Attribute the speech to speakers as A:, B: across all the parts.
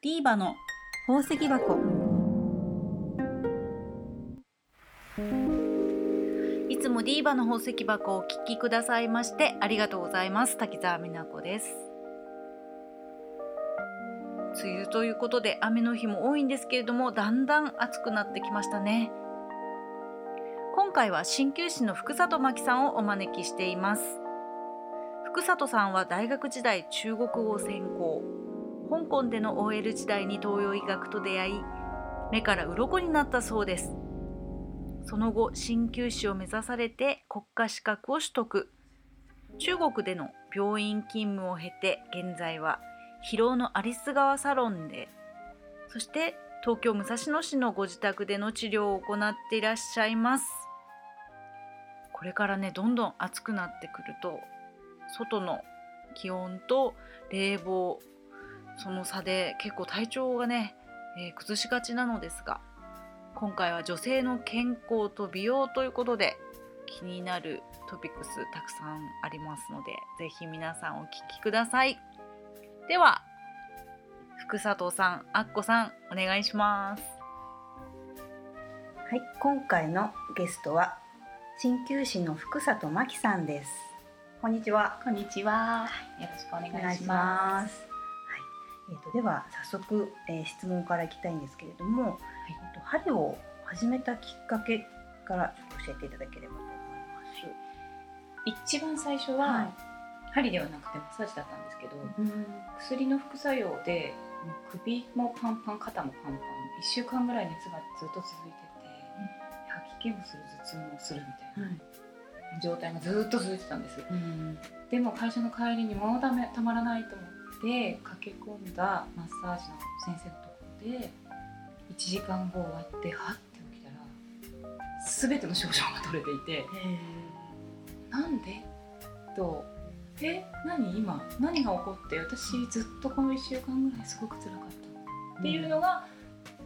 A: ディーバの宝石箱。いつもディーバの宝石箱をお聞きくださいましてありがとうございます。滝沢美奈子です。梅雨ということで雨の日も多いんですけれどもだんだん暑くなってきましたね。今回は鍼灸師の福里真希さんをお招きしています。福里さんは大学時代中国語専攻。香港での OL 時代に東洋医学と出会い目から鱗になったそうです。その後鍼灸師を目指されて国家資格を取得。中国での病院勤務を経て現在は広尾のアリス川サロンで。そして東京武蔵野市のご自宅での治療を行っていらっしゃいます。これからねどんどん暑くなってくると外の気温と冷房その差で結構体調がね、えー、崩しがちなのですが今回は女性の健康と美容ということで気になるトピックスたくさんありますので是非皆さんお聞きください。では福里さんあっこさんお願いします。
B: はい今回のゲストは鍼灸師の福里真希さんです。こんにちは。
C: こんにちは。よろしくお願いします
B: えーと、では早速、えー、質問からいきたいんですけれども、はい、えーと、針を始めたきっかけから教えていただければと思い
C: ます。一番最初は、はい、針ではなくてマッサージだったんですけど、うん、薬の副作用で首もパンパン肩もパンパン1週間ぐらい熱がずっと続いてて、吐き気もする頭痛もするみたいな。状態がずっと続いてたんです、うん、でも会社の帰りにもうダメたまらないと思ってで駆け込んだマッサージの先生のところで1時間後終わってはって起きたら全ての症状が取れていてなんで？と。え何今？何が起こって？私ずっとこの1週間ぐらいすごく辛かったっていうのが、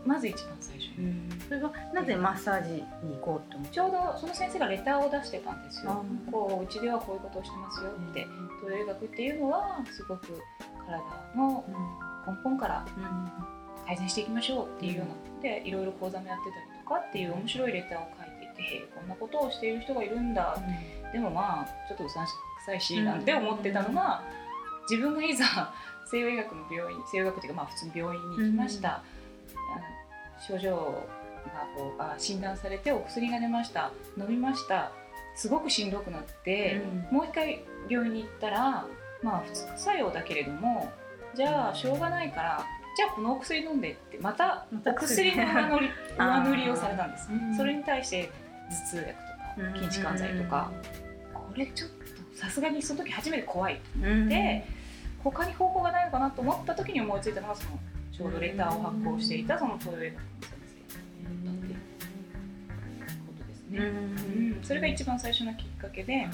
C: まず一番最初に、
B: それはなぜマッサージに行こうと思
C: ちょうどその先生がレターを出してた？んですよ、こううちではこういうことをしてますよって、東洋医学っていうのはすごく体の根本から改善していきましょうっていうようなでいろいろ講座もやってたりとかっていう面白いレターを書いていてこんなことをしている人がいるんだ、でもまあちょっとうさんくさいしなんて思ってたのが自分がいざ西洋医学の病院西洋医学っていうかまあ普通に病院に行きました、症状がこうあ診断されてお薬が出ました。飲みました。すごくしんどくなって、うん、もう一回病院に行ったらまあ副作用だけれどもじゃあしょうがないからじゃあこのお薬飲んでってまたお薬。の上塗り 上塗りをされたんです、それに対して頭痛薬とか筋弛緩剤とか、これちょっとさすがにその時初めて怖いと思って、他に方法がないのかなと思った時に思いついたのがそのちょうどレターを発行していたその東洋医学の先生だったっていうことですね、うん、それが一番最初のきっかけで。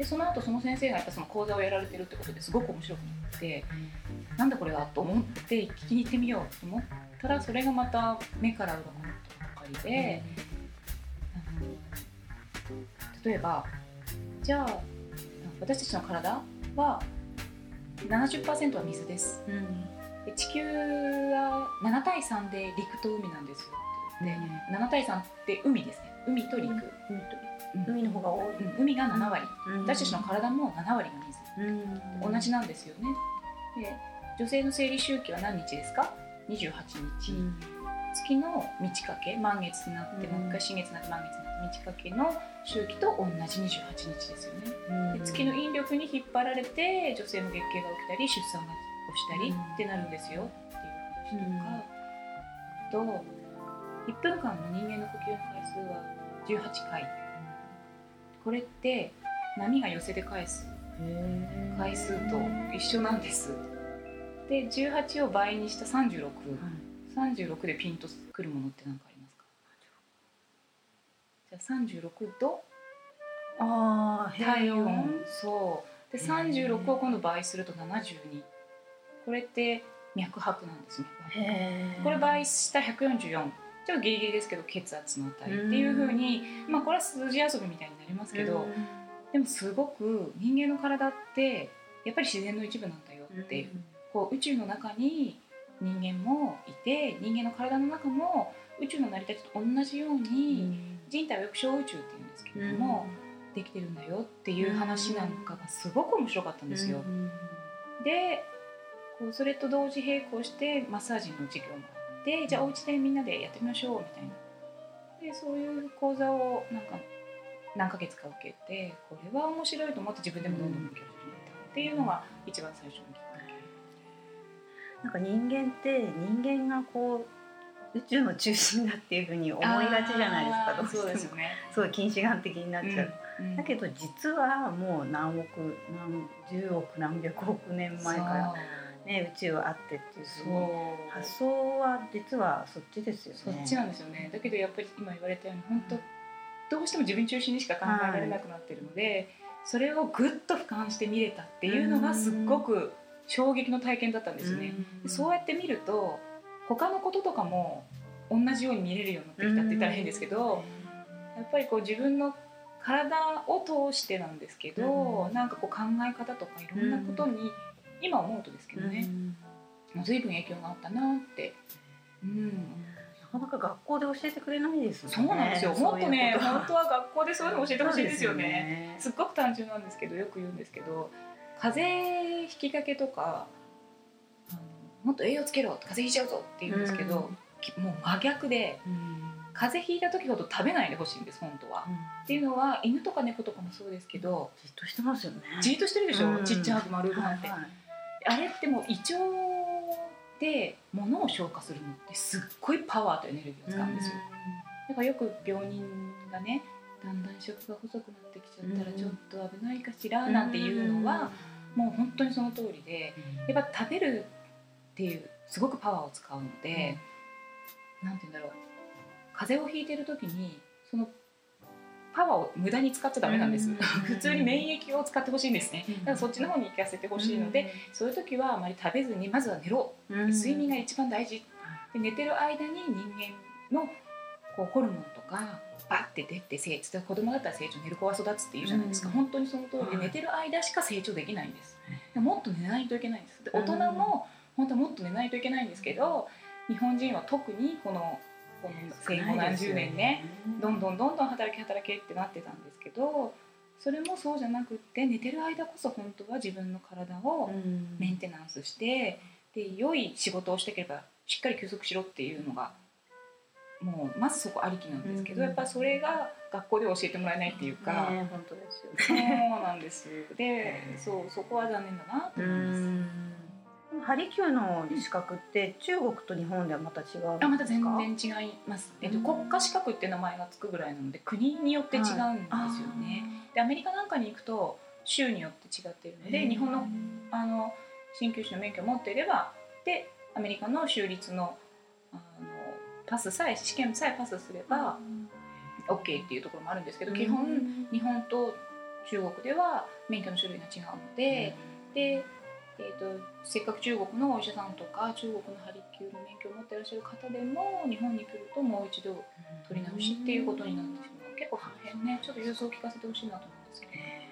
C: でその後その先生がやっぱその講座をやられてるってことですごく面白くなってなんだこれはと思って聞きに行ってみようと思ったらそれがまた目から鱗になったばかりで、あの例えばじゃあ私たちの体は70%は水です、うん、で地球は7対3で陸と海なんですよって言って、うん、7対3って海ですね海と陸、海
B: の方が多い、
C: 海が7割、私たちの体も7割が水、同じなんですよね。で女性の生理周期は何日ですか？28日、月の満ち欠け満月になって、もう一回新月になって満月になって満ち欠けの周期と同じ28日ですよね、で月の引力に引っ張られて女性の月経が起きたり出産が起きたりってなるんですよ。っていう話とか、と1分間の人間の呼吸の回数は18回。これって波が寄せて返す。回数と一緒なんです。で18を倍にした36、はい、36でピンとくるものって何かありますか？じゃあ36度
B: あ
C: 体温。そう。で36を今度倍すると72これって脈拍なんですね。これ倍した144ちょっとギリギリですけど血圧の値っていうふうにまあこれは数字遊びみたいになりますけどでもすごく人間の体ってやっぱり自然の一部なんだよっていうこう宇宙の中に人間もいて人間の体の中も宇宙の成り立ちと同じように、人体はよく小宇宙っていうんですけれども、できてるんだよっていう話なんかがすごく面白かったんですよ。でこうそれと同時並行してマッサージの授業もあってじゃあお家でみんなでやってみましょうみたいな。でそういう講座をなんか何ヶ月か受けてこれは面白いと思って自分でもどんどん受け始めたっていうのが一番最初のきっかけ。
B: なんか人間って人間がこう宇宙の中心だっていうふうに思いがちじゃないですかどうしても。
C: そうですよね。
B: すごい近視眼的になっちゃう、
C: うん
B: だけど実はもう何億何十億何百億年前から、ね、宇宙はあってっていう
C: そう。
B: 発想は実はそっちですよね。
C: そっちなんですよね。だけどやっぱり今言われたように本当どうしても自分中心にしか考えられなくなってるので、それをぐっと俯瞰して見れたっていうのがすっごく衝撃の体験だったんですね。でそうやって見ると他のこととかも同じように見れるようになってきたって言ったら変ですけど、やっぱりこう自分の体を通してなんですけど、
B: うん。
C: なんかこう考え方とかいろんなことに、今思うとですけどね、随分影響があったなって。うん
B: なかなか学校で教えてくれないですよね。
C: そうなんですよ。もっとね、
B: そういうこと
C: 本当は学校でそういうの教えてほしいですよね。
B: ね
C: すっごく単純なんですけど、よく言うんですけど、風邪ひきかけとか、あのもっと栄養つけろ、風邪ひいちゃうぞって言うんですけど、きもう真逆で、風邪ひいた時ほど食べないでほしいんです、本当は。っていうのは、犬とか猫とかもそうですけど、
B: じっとしてますよね。
C: じーっとしてるでしょ、
B: うん
C: ちっちゃな丸くなって。
B: はいはい
C: あれってもう胃腸で物を消化するのってすっごいパワーとエネルギーを使うんですよ。だからよく病人がねだんだん食が細くなってきちゃったら
B: うん。
C: ちょっと危ないかしらなんていうのはもう本当にその通りでやっぱ食べるっていうすごくパワーを使うので、なんて言うんだろう。風邪をひいてる時にそのパワーを無駄に使っちゃダメなんです、
B: うん
C: 普通に免疫を使ってほしいんですね。
B: うん
C: だからそっちの方に行かせてほしいので、そういう時はあまり食べずにまずは寝ろ。
B: うん
C: 睡眠が一番大事。で寝てる間に人間のこうホルモンとかバッて出て成長子供だったら成長寝る子は育つっていうじゃないですか、
B: うん
C: 本当にその通りで
B: はい。
C: 寝てる間しか成長できないんです。でもっと寝ないといけないんです。で大人も本当はもっと寝ないといけないんですけど日本人は特にこのこの戦後何十年ね。どんどんどんどん働け働けってなってたんですけどそれもそうじゃなくって寝てる間こそ本当は自分の体をメンテナンスしてで良い仕事をしていければしっかり休息しろっていうのがもうまずそこありきなんですけど、
B: うん。
C: やっぱそれが学校では教えてもらえないっていうか、
B: ね本当ですよ
C: そう
B: ね。
C: なんです。でそうそこは残念だなと
B: う
C: 思います。
B: んハリキューの資格って中国と日本ではまた違うんですか？
C: あまた全然違います、えっと、
B: うん。
C: 国家資格って名前がつくぐらいなので国によって違うんですよね。でアメリカなんかに行くと州によって違っているので日本のあの鍼灸師の免許を持っていればでアメリカの州立のあのパスさえ試験さえパスすれば OK っていうところもあるんですけど、基本日本と中国では免許の種類が違うので、で、えー、とせっかく中国のお医者さんとか中国のハリキューの免許を持っていらっしゃる方でも日本に来るともう一度取り直しっていうことになってしまう。結構その辺ね。ちょっと融通を聞かせてほしいなと思うんですけど。ね。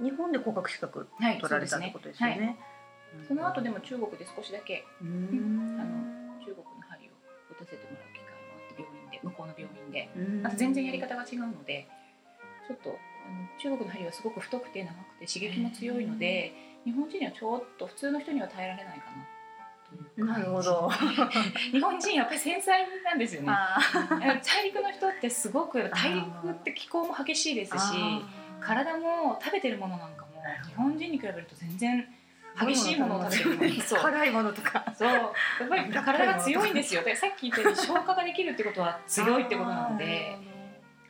B: うん。日本で国家資格
C: はい、
B: 取られたってことですよ
C: はい
B: ね。
C: その後でも中国で少しだけ
B: うん。
C: あの中国の針を打たせてもらう機会もあって病院で向こうの病院で。
B: うん。
C: あと全然やり方が違うのでちょっと中国の針はすごく太くて長くて刺激も強いので日本人にはちょっと普通の人には耐えられないかなという
B: なるほど。
C: 日本人やっぱり繊細なんですよね。大陸の人ってすごく大陸って気候も激しいですし体も食べてるものなんかも日本人に比べると全然激しいものを食べてる
B: 辛いものとか。
C: そう。やっぱり体が強いんですよ。でさっき言ったように消化ができるってことは強いってことなので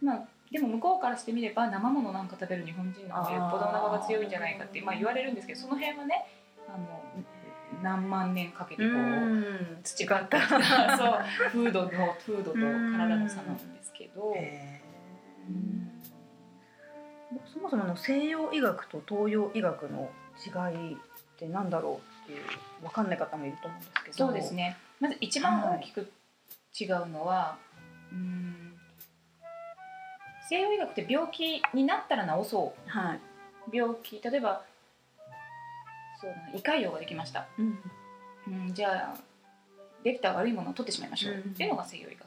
C: まあでも向こうからしてみれば生ものなんか食べる日本人の方がよっぽどお腹が強いんじゃないかってまあ言われるんですけどその辺はねあの何万年かけてこう
B: うん
C: 培ってきた そう風土の風土と体の差なんですけど。
B: そもそもの西洋医学と東洋医学の違いってなんだろうっていう分かんない方もいると思うんですけど。
C: そうです。ねまず一番大きく違うのは、うん西洋医学って病気になったら治そう。
B: はい。
C: 病気例えばそうだな胃潰瘍ができました、
B: うん。
C: うん、じゃあできた悪いものを取ってしまいましょう、
B: うん。
C: っていうのが西洋医学。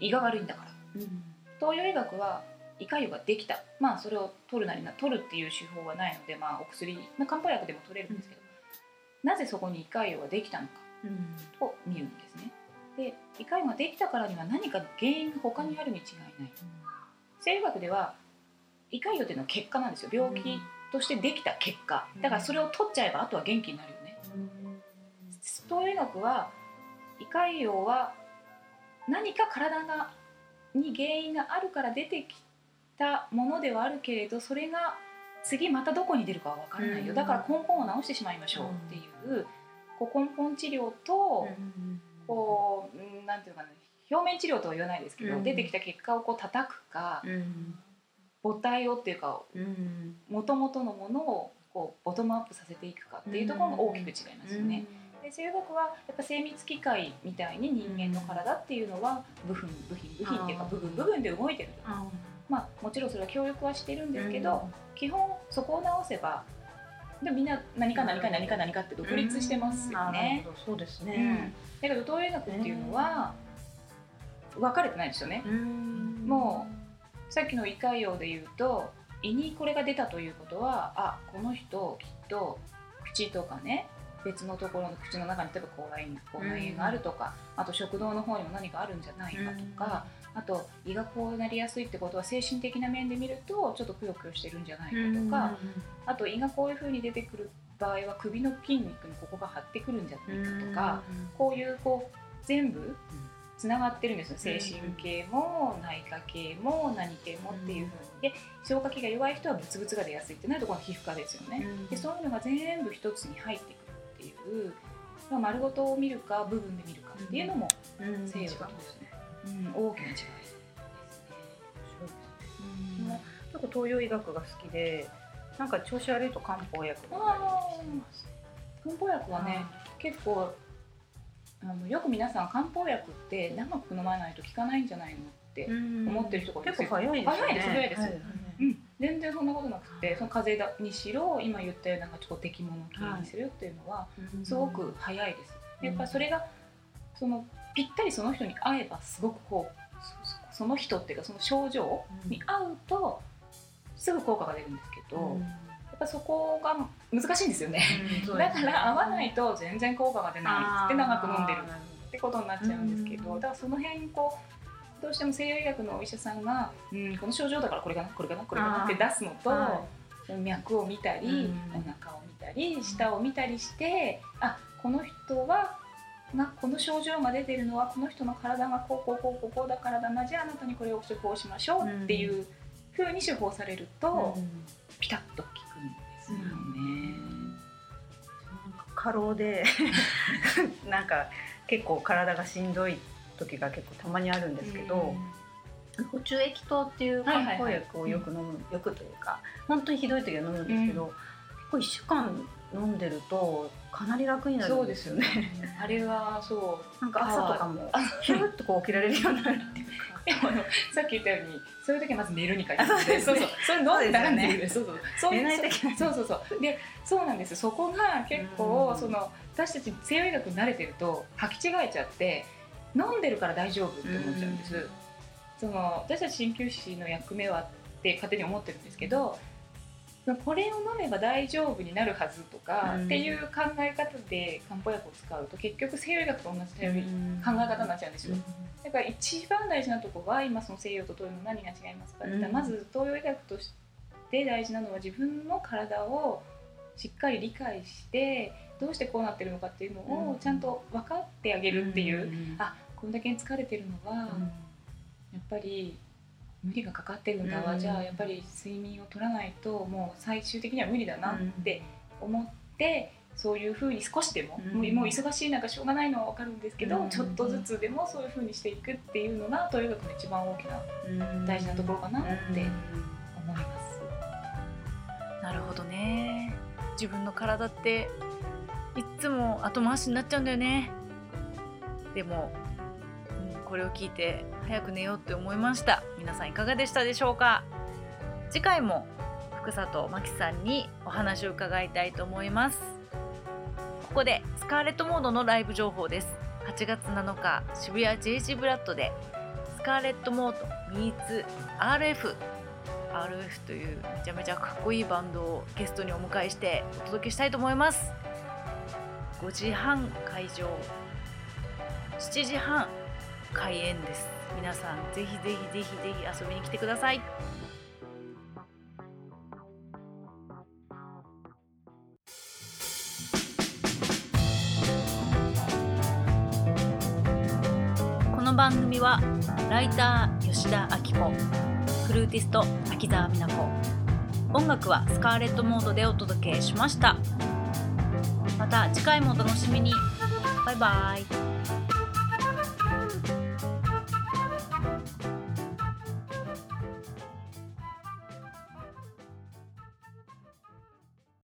C: 胃が悪いんだから。
B: うん。
C: 東洋医学は胃潰瘍ができた。まあそれを取るなりな取るっていう手法はないので、まあ、お薬、まあ、漢方薬でも取れるんですけど、なぜそこに胃潰瘍ができたのか
B: うん。
C: を見るんですね。で胃潰瘍ができたからには何かの原因が他にあるに違いない西洋医学では胃潰瘍っていうのは結果なんですよ。病気としてできた結果。だからそれを取っちゃえばあとは元気になるよね。東洋医学は胃潰瘍は何か体がに原因があるから出てきたものではあるけれどそれが次またどこに出るかは分からないよ、
B: うん。
C: だから根本を治してしまいましょうっていう、こう根本治療と、こううんなんていうのかな表面治療とは言わないですけど、
B: うん。
C: 出てきた結果をこう叩くか
B: うん。
C: 母体をっていうか
B: うん。
C: もともとのものをこうボトムアップさせていくかっていうところが大きく違いますよね。で生学はやっぱ精密機械みたいに人間の体っていうのは部分部品部品っていうか部分部分で動いてると。
B: あ
C: まあもちろんそれは協力はしてるんですけど、
B: うん。
C: 基本そこを直せばでみんな何か何か何か何かって独立してますよね。
B: そうです
C: うん。
B: ね。
C: だけど東洋医学っていうのは分かれてないですよね。
B: うん。
C: もさっきの胃潰瘍で言うと胃にこれが出たということはあこの人きっと口とかね別のところの口の中に例えば口内炎口内炎があるとか、あと食道の方にも何かあるんじゃないかとか、あと胃がこうなりやすいってことは精神的な面で見るとちょっとくよくよしてるんじゃないかとか、あと胃がこういうふうに出てくる場合は首の筋肉にここが張ってくるんじゃないかとか、こういうこう全部つながってるんですよ。精神系も内科系も何系もっていうふうに。で消化器が弱い人はブツブツが出やすいってなるとこの皮膚科ですよね。でそういうのが全部一つに入ってくるっていう、まあ、丸ごとを見るか部分で見るかっていうのも、
B: うん
C: 西洋
B: ですね。
C: うん、大きな違い。ですね。
B: 結構東洋医学が好きで、なんか調子悪いと漢方薬飲んだりしてます。
C: 漢方薬はね、結構あのよく皆さん漢方薬って長く飲まないと効かないんじゃないのって、思ってる人が
B: 結構早いですね。
C: 早いです早いです。
B: はい
C: うん、全然そんなことなくてその風邪だにしろ今言ったようなちょっと適物系にするっていうのはすごく早いです。やっぱりそれがそのぴったりその人に合えばすごくこうそその人っていうかその症状に合うとすぐ効果が出るんですけど、やっぱそこが難しいんですよね。だから合わないと全然効果が出ないって長く飲んでるってことになっちゃうんですけど、
B: うん
C: だからその辺こうどうしても西洋医学のお医者さんが、うん、この症状だからこれかなこれかなこれかなって出すのと、
B: は
C: 脈を見たり、
B: うん。
C: お腹を見たり舌を見たりしてあこの人はなこの症状が出てるのはこの人の体がこうこうこうこうこうだからだなじゃああなたにこれを処方しましょうっていうふうに処方されると、ピタッと効
B: 過労で なんか結構体がしんどい時が結構たまにあるんですけど、補充液糖っていう漢方薬をよく飲む、よくというか本当にひどい時は飲むんですけど、
C: うん。
B: 結構1週間飲んでるとかなり楽になる。んですよね。
C: あれはそう。
B: なんか朝とかも ヒュルッとこう起きられるようになるっていう。か。
C: さっき言ったようにそういう時はまず寝るに限って。
B: あそう
C: そうそう。それ飲んだら寝るそう。そうそう。
B: 寝ないといけない。
C: そうそうそう。でそうなんですそこが結構
B: うん。
C: その私たち西洋医学に慣れてると履き違えちゃって飲んでるから大丈夫って思っちゃうんです、
B: うん。
C: その私たち鍼灸師の役目はって勝手に思ってるんですけどこれを飲めば大丈夫になるはずとか、
B: うん。
C: っていう考え方で漢方薬を使うと結局西洋医学と同じ考え方になっちゃうんですよ、だから一番大事なところは今その西洋と東洋の何が違いますかって言ったら、
B: うん。
C: まず東洋医学として大事なのは自分の体をしっかり理解してどうしてこうなってるのかっていうの
B: うん。
C: をちゃんと分かってあげるっていう、
B: ん。
C: あこんだけ疲れてるのは、やっぱり無理がかかってるんだわ、
B: うん。
C: じゃあやっぱり睡眠を取らないともう最終的には無理だなって思って。そういうふうに少しでも、
B: うん。
C: もう忙しい中しょうがないのは分かるんですけど、
B: うん。
C: ちょっとずつでもそういうふうにしていくっていうのが東洋学の一番大きな大事なところかなって思います。
A: なるほどね。自分の体っていっつも後回しになっちゃうんだよね。でも、うん、これを聞いて早く寝ようって思いました。皆さんいかがでしたでしょうか？次回も福里真希さんにお話を伺いたいと思います。ここでスカーレットモードのライブ情報です。8月7日渋谷 JG ブラッドでスカーレットモード meets RF RF というめちゃめちゃかっこいいバンドをゲストにお迎えしてお届けしたいと思います。5時半会場。7時半開演です。皆さんぜひぜひぜひぜひ遊びに来てください。この番組はライター吉田明子フルーティスト秋澤美奈子。音楽はスカーレットモードでお届けしました。また次回もお楽しみに。バイバイ。